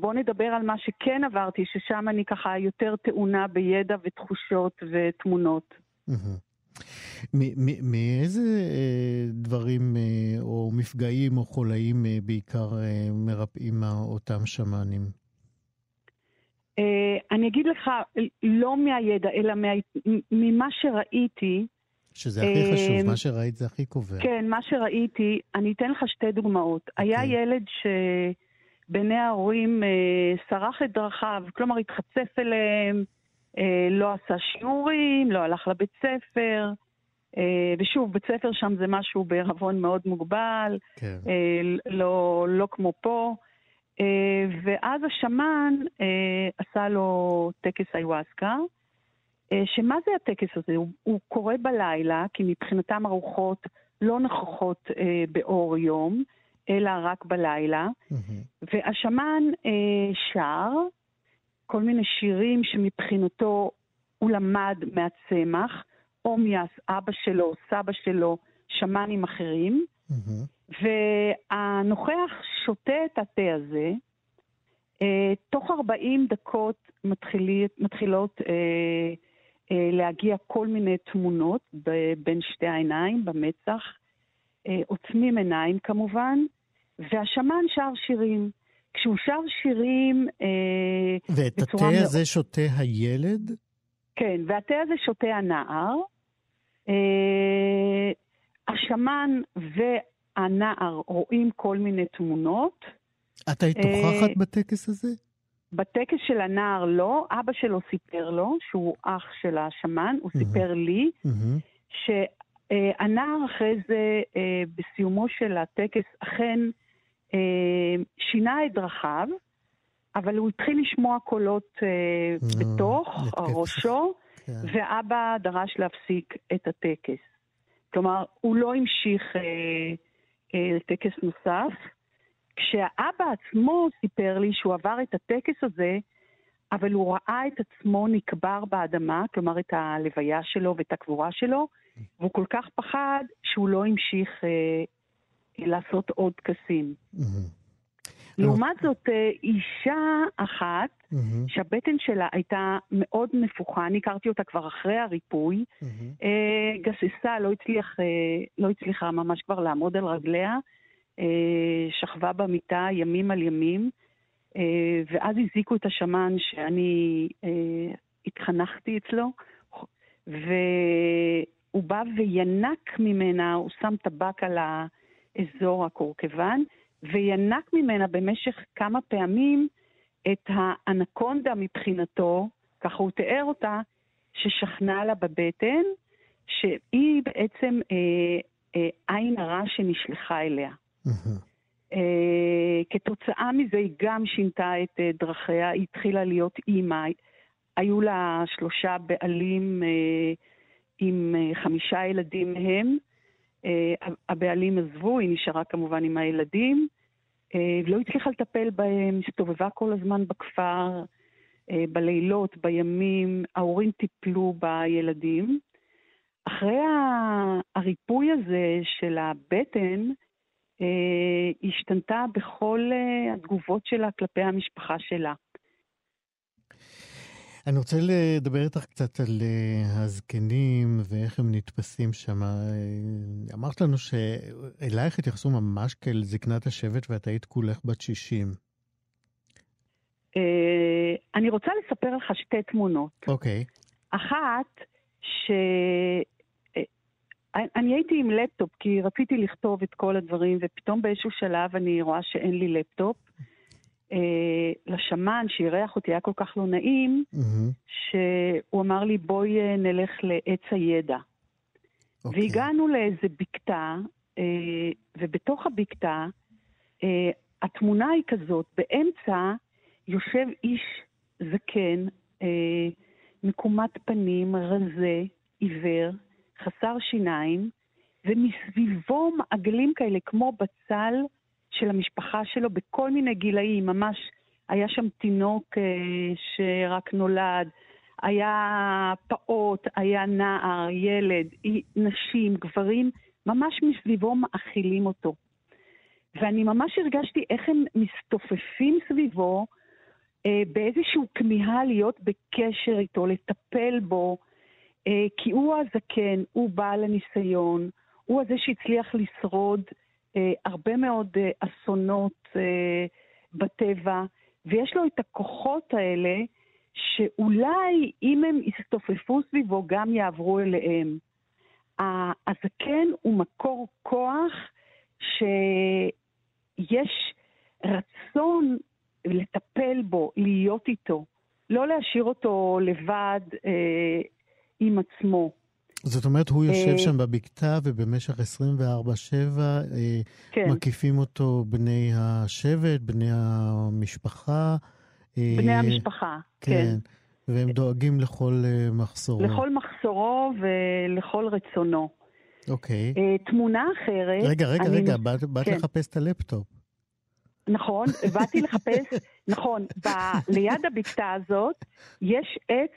Speaker 5: בואו נדבר על מה שכן עברתי, ששם אני ככה יותר טעונה בידע ותחושות ותמונות.
Speaker 1: מאיזה דברים או מפגעים או חולאים בעיקר מרפאים אותם שמנים?
Speaker 5: אה, אני אגיד לך, לא מהידע, אלא מה, ממה שראיתי.
Speaker 1: שזה הכי אה, חשוב, מה שראית זה הכי קובע.
Speaker 5: כן, מה שראיתי, אני אתן לך שתי דוגמאות. היה אוקיי. ילד שבעיני ההורים אה, סרח את דרכיו, כלומר התחצף אליהם, אה, לא עשה שיעורים, לא הלך לבית ספר. אה, ושוב, בית ספר שם זה משהו בערבון מאוד מוגבל, כן. אה, לא, לא כמו פה. אה, ואז השמן אה, עשה לו טקס איוואסקה, אה, שמה זה הטקס הזה? הוא, הוא קורה בלילה, כי מבחינתם הרוחות לא נוכחות באור יום, אלא רק בלילה, mm-hmm. והשמן שר כל מיני שירים שמבחינתו הוא למד מהצמח, או מאבא שלו, סבא שלו, שמנים אחרים. Mm-hmm. והנוכח שותה את התה הזה, אה, תוך 40 דקות מתחילי, מתחילות אה, אה, להגיע כל מיני תמונות ב, בין שתי העיניים, במצח. אה, עוצמים עיניים כמובן, והשמן שר שירים. כשהוא שר שירים אה,
Speaker 1: ואת התה הזה שותה הילד?
Speaker 5: כן, והתה הזה שותה הנער. אה, השמן והנער רואים כל מיני תמונות.
Speaker 1: את היית נוכחת בטקס הזה?
Speaker 5: בטקס של הנער לא, אבא שלו סיפר לו, שהוא אח של השמן, הוא mm-hmm. סיפר לי, mm-hmm. שהנער אחרי זה, אה, בסיומו של הטקס, אכן אה, שינה את דרכיו, אבל הוא התחיל לשמוע קולות אה, בתוך ראשו, <laughs> כן. ואבא דרש להפסיק את הטקס. כלומר, הוא לא המשיך לטקס נוסף. כשהאבא עצמו סיפר לי שהוא עבר את הטקס הזה, אבל הוא ראה את עצמו נקבר באדמה, כלומר את הלוויה שלו ואת הקבורה שלו, והוא כל כך פחד שהוא לא המשיך אה, לעשות עוד טקסים. לעומת זאת, אה, אישה אחת, שהבטן שלה הייתה מאוד נפוחה, אני הכרתי אותה כבר אחרי הריפוי, אה, גססה, לא, הצליח, אה, לא הצליחה ממש כבר לעמוד על רגליה, שכבה במיטה ימים על ימים, ואז הזיקו את השמן שאני התחנכתי אצלו, והוא בא וינק ממנה, הוא שם טבק על האזור הקורקבן, וינק ממנה במשך כמה פעמים את האנקונדה מבחינתו, ככה הוא תיאר אותה, ששכנה לה בבטן, שהיא בעצם אה, אה, עין הרע שנשלחה אליה. אה, כתוצאה מזה היא גם שינתה את אה, דרכיה, היא התחילה להיות אימא. היו לה שלושה בעלים אה, עם חמישה ילדים מהם. הבעלים עזבו, היא נשארה כמובן עם הילדים. לא הצליחה לטפל בהם, הסתובבה כל הזמן בכפר, בלילות, בימים, ההורים טיפלו בילדים. אחרי הריפוי הזה של הבטן, אה, השתנתה בכל אה, התגובות שלה כלפי המשפחה שלה.
Speaker 1: אני רוצה לדבר איתך קצת על uh, הזקנים ואיך הם נתפסים שם. אמרת לנו שאלייך התייחסו ממש כאל זקנת השבט ואת היית כולך בת 60.
Speaker 5: Uh, אני רוצה לספר לך שתי תמונות.
Speaker 1: אוקיי.
Speaker 5: אחת, ש... אני הייתי עם לפטופ, כי רציתי לכתוב את כל הדברים, ופתאום באיזשהו שלב אני רואה שאין לי לפטופ. אה, לשמן שאירח אותי היה כל כך לא נעים, mm-hmm. שהוא אמר לי, בואי אה, נלך לעץ הידע. Okay. אוקיי. והגענו לאיזה בקתה, אה, ובתוך הבקתה, אה, התמונה היא כזאת, באמצע יושב איש זקן, אה, מקומת פנים, רזה, עיוור, חסר שיניים, ומסביבו מעגלים כאלה, כמו בצל של המשפחה שלו, בכל מיני גילאים, ממש היה שם תינוק אה, שרק נולד, היה פעוט, היה נער, ילד, נשים, גברים, ממש מסביבו מאכילים אותו. ואני ממש הרגשתי איך הם מסתופפים סביבו אה, באיזושהי כמיהה להיות בקשר איתו, לטפל בו, אה, כי הוא הזקן, הוא בעל הניסיון, הוא הזה שהצליח לשרוד הרבה מאוד אה, אסונות בטבע, ויש לו את הכוחות האלה שאולי אם הם יסתופפו סביבו גם יעברו אליהם. הזקן הוא מקור כוח שיש רצון לטפל בו, להיות איתו, לא להשאיר אותו לבד אה, עם עצמו.
Speaker 1: זאת אומרת, הוא יושב אה, שם בבקתה ובמשך 24-7 אה, כן. מקיפים אותו בני השבט, בני המשפחה.
Speaker 5: אה, בני המשפחה, כן. כן.
Speaker 1: והם דואגים לכל מחסורו.
Speaker 5: לכל מחסורו ולכל רצונו.
Speaker 1: אוקיי.
Speaker 5: תמונה אחרת...
Speaker 1: רגע, רגע, אני... רגע, באת, באת כן. לחפש את הלפטופ.
Speaker 5: נכון, באתי לחפש, <laughs> נכון, ב, ליד הבקתה הזאת יש עץ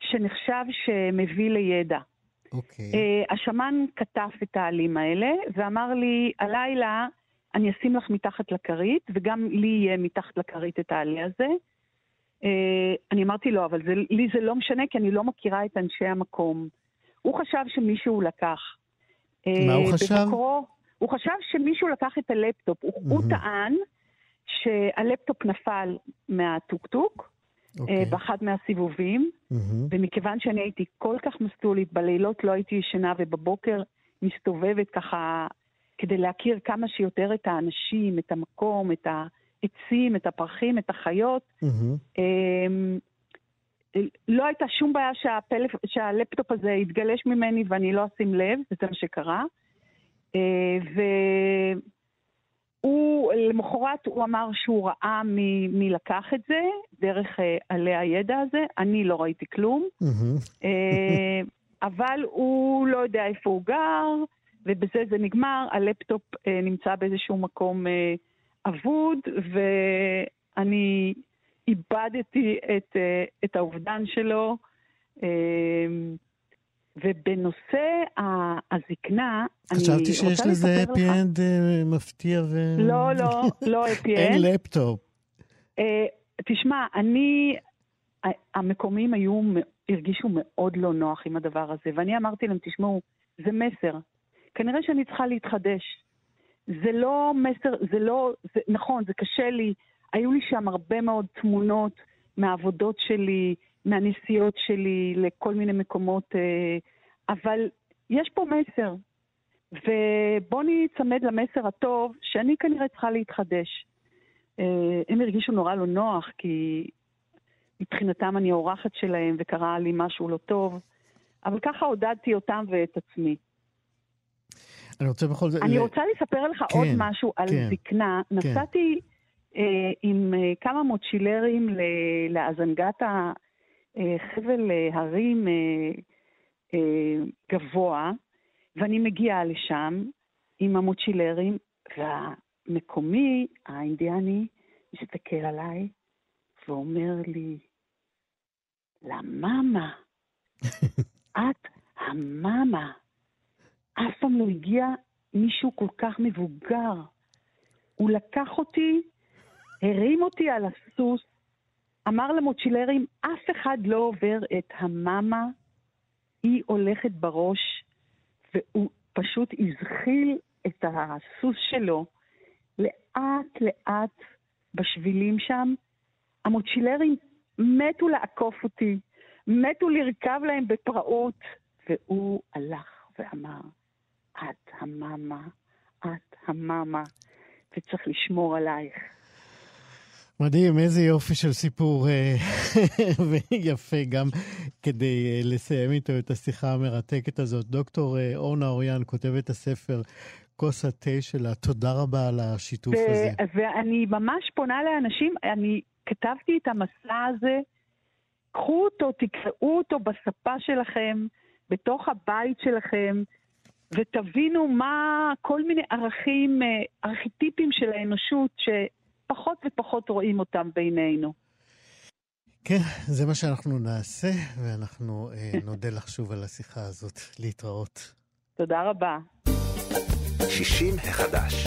Speaker 5: שנחשב שמביא לידע. Okay.
Speaker 1: אוקיי.
Speaker 5: אה, השמן כתף את העלים האלה ואמר לי, הלילה אני אשים לך מתחת לכרית, וגם לי יהיה מתחת לכרית את העלה הזה. אה, אני אמרתי לו, אבל זה, לי זה לא משנה, כי אני לא מכירה את אנשי המקום. הוא חשב שמישהו לקח.
Speaker 1: מה הוא חשב?
Speaker 5: בבוקר, הוא חשב שמישהו לקח את הלפטופ. הוא, הוא. טען שהלפטופ נפל מהטוקטוק,
Speaker 1: אוקיי.
Speaker 5: אה, באחד מהסיבובים,
Speaker 1: מהמם.
Speaker 5: ומכיוון שאני הייתי כל כך מסטולית, בלילות לא הייתי ישנה, ובבוקר מסתובבת ככה כדי להכיר כמה שיותר את האנשים, את המקום, את העצים, את הפרחים, את החיות. אמ, לא הייתה שום בעיה שהפלאפ... שהלפטופ הזה יתגלש ממני ואני לא אשים לב, וזה מה שקרה. אה, והוא, למחרת הוא אמר שהוא ראה מי, מי לקח את זה, דרך אה, עלי הידע הזה. אני לא ראיתי כלום. אה, <laughs> אבל הוא לא יודע איפה הוא גר, ובזה זה נגמר. הלפטופ אה, נמצא באיזשהו מקום אה, אבוד, ואני איבדתי את, אה, את האובדן שלו. אה, ובנושא הזקנה, אני רוצה
Speaker 1: חשבתי שיש לזה
Speaker 5: לספר לך...
Speaker 1: happy end אה, מפתיע ו...
Speaker 5: לא, לא, לא <laughs> happy
Speaker 1: אין
Speaker 5: end.
Speaker 1: לפטופ.
Speaker 5: אה, תשמע, אני, המקומיים היו, הרגישו מאוד לא נוח עם הדבר הזה, ואני אמרתי להם, תשמעו, זה מסר. כנראה שאני צריכה להתחדש. זה לא מסר, זה לא, זה, נכון, זה קשה לי. היו לי שם הרבה מאוד תמונות מהעבודות שלי, מהנסיעות שלי לכל מיני מקומות, אה, אבל יש פה מסר. ובואו ניצמד למסר הטוב, שאני כנראה צריכה להתחדש. אה, הם הרגישו נורא לא נוח, כי מבחינתם אני האורחת שלהם וקרה לי משהו לא טוב, אבל ככה עודדתי אותם ואת עצמי.
Speaker 1: אני רוצה בכל זאת...
Speaker 5: אני
Speaker 1: ל-
Speaker 5: רוצה לספר לך
Speaker 1: כן,
Speaker 5: עוד משהו על
Speaker 1: כן,
Speaker 5: זקנה. נסעתי אה, עם אה, כמה מוצ'ילרים ל- לאזנגטה, אה, חבל אה, הרים אה, אה, גבוה, ואני מגיעה לשם עם המוצ'ילרים, והמקומי, האינדיאני, מסתכל עליי ואומר לי, למאמה, <laughs> את המאמה. אף פעם לא הגיע מישהו כל כך מבוגר. הוא לקח אותי, הרים אותי על הסוס, אמר למוצ'ילרים, אף אחד לא עובר את המאמה, היא הולכת בראש, והוא פשוט הזחיל את הסוס שלו לאט לאט בשבילים שם. המוצ'ילרים מתו לעקוף אותי, מתו לרכב להם בפראות, והוא הלך ואמר, את המאמה, את המאמה, וצריך לשמור עלייך.
Speaker 1: מדהים, איזה יופי של סיפור אה, <laughs> ויפה גם כדי אה, לסיים איתו את השיחה המרתקת הזאת. דוקטור אה, אורנה אוריאן כותבת הספר כוס התה שלה, תודה רבה על השיתוף
Speaker 5: ו-
Speaker 1: הזה.
Speaker 5: ואני ממש פונה לאנשים, אני כתבתי את המסע הזה, קחו אותו, תקראו אותו בספה שלכם, בתוך הבית שלכם, ותבינו מה כל מיני ערכים, ארכיטיפים של האנושות, שפחות ופחות רואים אותם בינינו.
Speaker 1: כן, זה מה שאנחנו נעשה, ואנחנו אה, <laughs> נודה לך שוב על השיחה הזאת. להתראות.
Speaker 5: תודה רבה.
Speaker 2: 60 החדש.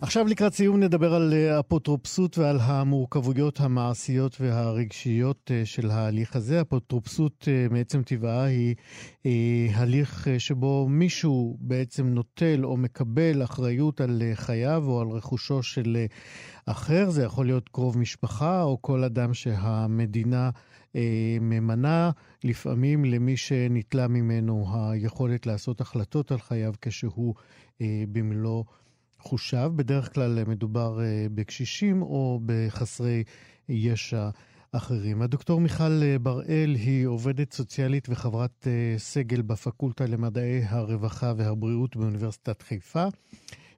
Speaker 1: עכשיו לקראת סיום נדבר על אה, אפוטרופסות ועל המורכבויות המעשיות והרגשיות אה, של ההליך הזה. אפוטרופסות אה, מעצם טבעה היא הליך שבו מישהו בעצם נוטל או מקבל אחריות על חייו או על רכושו של אחר. זה יכול להיות קרוב משפחה או כל אדם שהמדינה ממנה, לפעמים למי שניטלה ממנו היכולת לעשות החלטות על חייו כשהוא במלוא חושיו. בדרך כלל מדובר אה, בקשישים או בחסרי ישע אחרים. הדוקטור מיכל אה, בראל היא עובדת סוציאלית וחברת אה, סגל בפקולטה למדעי הרווחה והבריאות באוניברסיטת חיפה.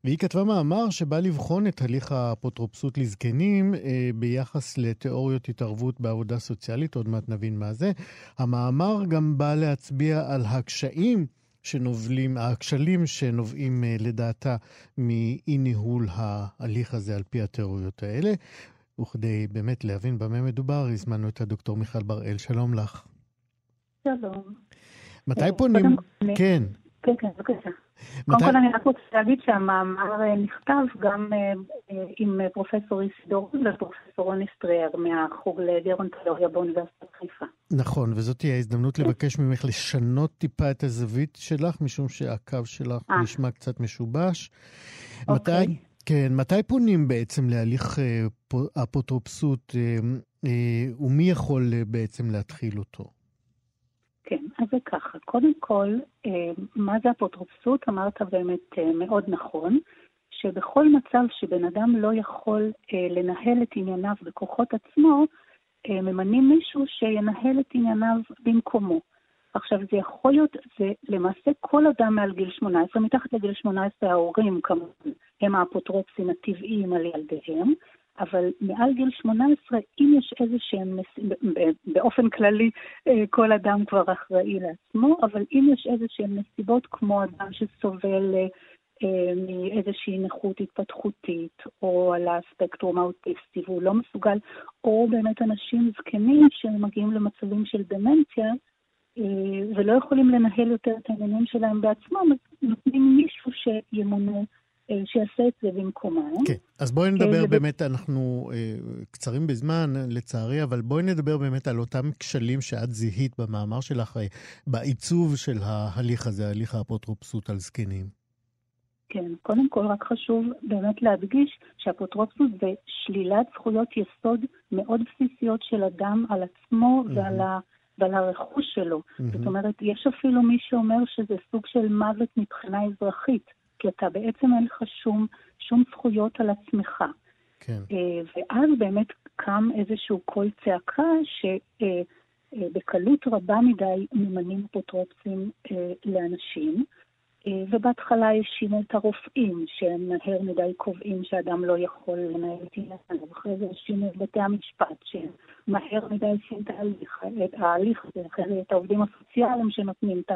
Speaker 1: והיא כתבה מאמר שבא לבחון את הליך האפוטרופסות לזקנים אה, ביחס לתיאוריות התערבות בעבודה סוציאלית, עוד מעט נבין מה זה. המאמר גם בא להצביע על הקשיים שנובלים, הכשלים שנובעים אה, לדעתה מאי ניהול ההליך הזה על פי התיאוריות האלה. וכדי באמת להבין במה מדובר, הזמנו את הדוקטור מיכל בראל. שלום לך.
Speaker 3: שלום.
Speaker 1: מתי פונים? כן.
Speaker 6: כן, כן, בבקשה. קודם כל אני רק רוצה להגיד שהמאמר אה, נכתב גם אה, אה, עם פרופסור איסידור ופרופסור רוני סטריאר מהחוג לגרונטולוגיה באוניברסיטת חיפה.
Speaker 1: נכון, וזאת תהיה ההזדמנות כן. לבקש ממך לשנות טיפה את הזווית שלך, משום שהקו שלך 아. נשמע קצת משובש. אוקיי. מתי, כן, מתי פונים בעצם להליך אפוטרופסות, ומי יכול בעצם להתחיל אותו?
Speaker 6: אז זה ככה. קודם כל, אה, מה זה אפוטרופסות? אמרת באמת אה, מאוד נכון, שבכל מצב שבן אדם לא יכול אה, לנהל את ענייניו בכוחות עצמו, ממנים מישהו שינהל את ענייניו במקומו. עכשיו, זה יכול להיות, זה למעשה כל אדם מעל גיל 18, מתחת לגיל 18 ההורים כמובן הם האפוטרופסים הטבעיים על ילדיהם, אבל מעל גיל 18, אם יש איזה שהם, באופן כללי אה, כל אדם כבר אחראי לעצמו, אבל אם יש איזה שהם נסיבות כמו אדם שסובל אה, מאיזושהי נכות התפתחותית, או על הספקטרום האוטיסטי והוא לא מסוגל, או באמת אנשים זקנים שמגיעים למצבים של דמנציה, אה, ולא יכולים לנהל יותר את העניינים שלהם בעצמם, אז נותנים מישהו שימונה אה, שיעשה את זה במקומם.
Speaker 1: כן, אז בואי נדבר באמת, אנחנו אה, קצרים בזמן, לצערי, אבל בואי נדבר באמת על אותם כשלים שאת זיהית במאמר שלך, אה, בעיצוב של ההליך הזה, הליך האפוטרופסות על זקנים.
Speaker 6: כן, קודם כל רק חשוב באמת להדגיש שאפוטרופסות זה שלילת זכויות יסוד מאוד בסיסיות של אדם על עצמו mm-hmm. ועל ה... ועל הרכוש שלו. Mm-hmm. זאת אומרת, יש אפילו מי שאומר שזה סוג של מוות מבחינה אזרחית. כי אתה בעצם אין לך שום, שום זכויות על עצמך. כן. אה, ואז באמת קם איזשהו קול צעקה שבקלות אה, אה, רבה מדי ממנים אפוטרופסים לאנשים. ובהתחלה האשימו את הרופאים, שהם מהר מדי קובעים שאדם לא יכול לנהל את ענייניו, ואחרי זה האשימו את בתי המשפט, שהם מהר מדי עושים את ההליך, את ההליך הזה, אחרי זה את העובדים הסוציאליים שנותנים את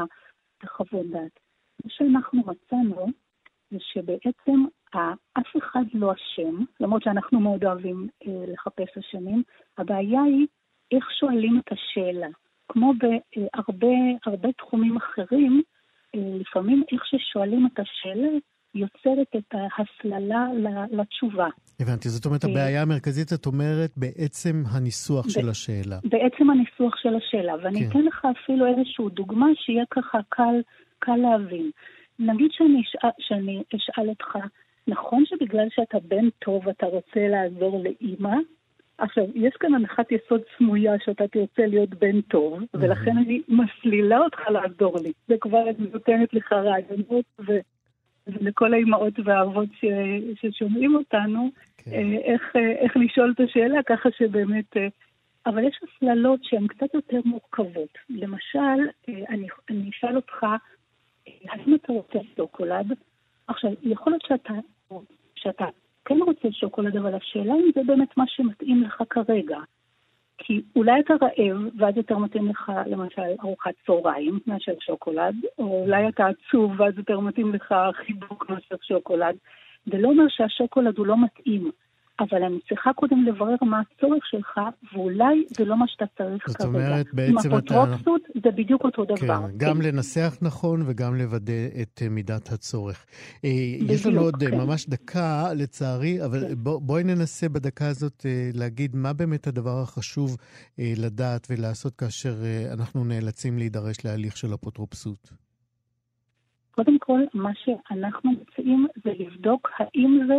Speaker 6: החוות דעת. מה שאנחנו מצאנו זה שבעצם אף אחד לא אשם, למרות שאנחנו מאוד אוהבים אה, לחפש אשמים, הבעיה היא איך שואלים את השאלה. כמו בהרבה תחומים אחרים, אה, לפעמים איך ששואלים את השאלה יוצרת את ההסללה לתשובה.
Speaker 1: הבנתי, זאת אומרת, הבעיה המרכזית, את אומרת, בעצם הניסוח של השאלה.
Speaker 6: בעצם הניסוח של השאלה, ואני כן. אתן לך אפילו איזושהי דוגמה שיהיה ככה קל, קל להבין. נגיד שאני אשאל, שאני אשאל אותך, נכון שבגלל שאתה בן טוב אתה רוצה לעזור לאימא? עכשיו, יש כאן הנחת יסוד סמויה שאתה תרצה להיות בן טוב, ולכן אני מסלילה אותך לעזור לי. זה כבר נותנת לך רעיונות, ולכל האימהות והאבות ש... ששומעים אותנו, כן. אה, איך, אה, איך לשאול את השאלה, ככה שבאמת... אה, אבל יש הסללות שהן קצת יותר מורכבות. למשל, אני, אני אשאל אותך, האם אתה רוצה שוקולד? עכשיו, יכול להיות שאתה, שאתה כן רוצה שוקולד, אבל השאלה אם זה באמת מה שמתאים לך כרגע. כי אולי אתה רעב, ואז יותר מתאים לך, למשל, ארוחת צהריים מאשר שוקולד, או אולי אתה עצוב, ואז יותר מתאים לך חיבוק מאשר שוקולד. זה לא אומר שהשוקולד הוא לא מתאים. אבל אני צריכה קודם לברר מה הצורך שלך, ואולי זה לא מה שאתה צריך כרגע.
Speaker 1: זאת אומרת, בעצם אתה... עם
Speaker 6: אפוטרופסות זה בדיוק אותו דבר.
Speaker 1: כן, גם כן. לנסח נכון וגם לוודא את אה, מידת הצורך. אה, בדיוק, יש לנו עוד אה, כן. ממש דקה, לצערי, אבל כן. בוא, בואי ננסה בדקה הזאת להגיד מה באמת הדבר החשוב לדעת ולעשות כאשר אנחנו נאלצים להידרש להליך של אפוטרופסות.
Speaker 6: קודם כל, מה שאנחנו מציעים זה לבדוק האם זה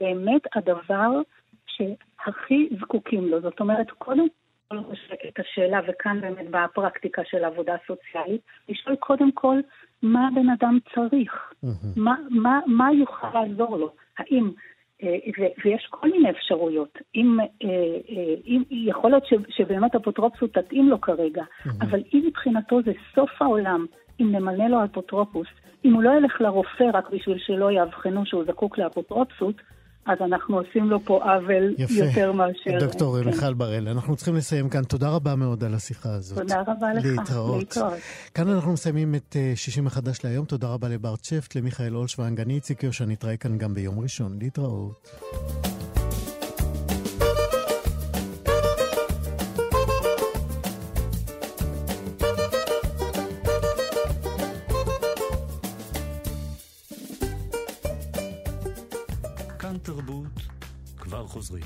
Speaker 6: באמת הדבר שהכי זקוקים לו. זאת אומרת, קודם כל את השאלה, וכאן באמת באה הפרקטיקה של עבודה סוציאלית, לשאול קודם כל מה הבן אדם צריך. מה, מה, מה יוכל לעזור לו. האם אה, ויש כל מיני אפשרויות. אם, אה, אה, אם יכול להיות שבאמת אפוטרופסות תתאים לו כרגע. אבל אם מבחינתו זה סוף העולם, אם נמנה לו אפוטרופוס, אם הוא לא ילך לרופא רק בשביל שלא יאבחנו שהוא זקוק לאפוטרופסות, אז אנחנו עושים לו פה עוול יפה. יותר מאשר...
Speaker 1: דוקטור כן. מיכל בראל, אנחנו צריכים לסיים כאן. תודה רבה מאוד על השיחה הזאת.
Speaker 6: תודה רבה לך.
Speaker 1: להתראות. להתראות. כאן אנחנו מסיימים את 60 מחדש להיום. תודה רבה לברט שפט, למיכאל אולשוונג, אני איציק יושע, נתראה כאן גם ביום ראשון. להתראות.
Speaker 7: خزغي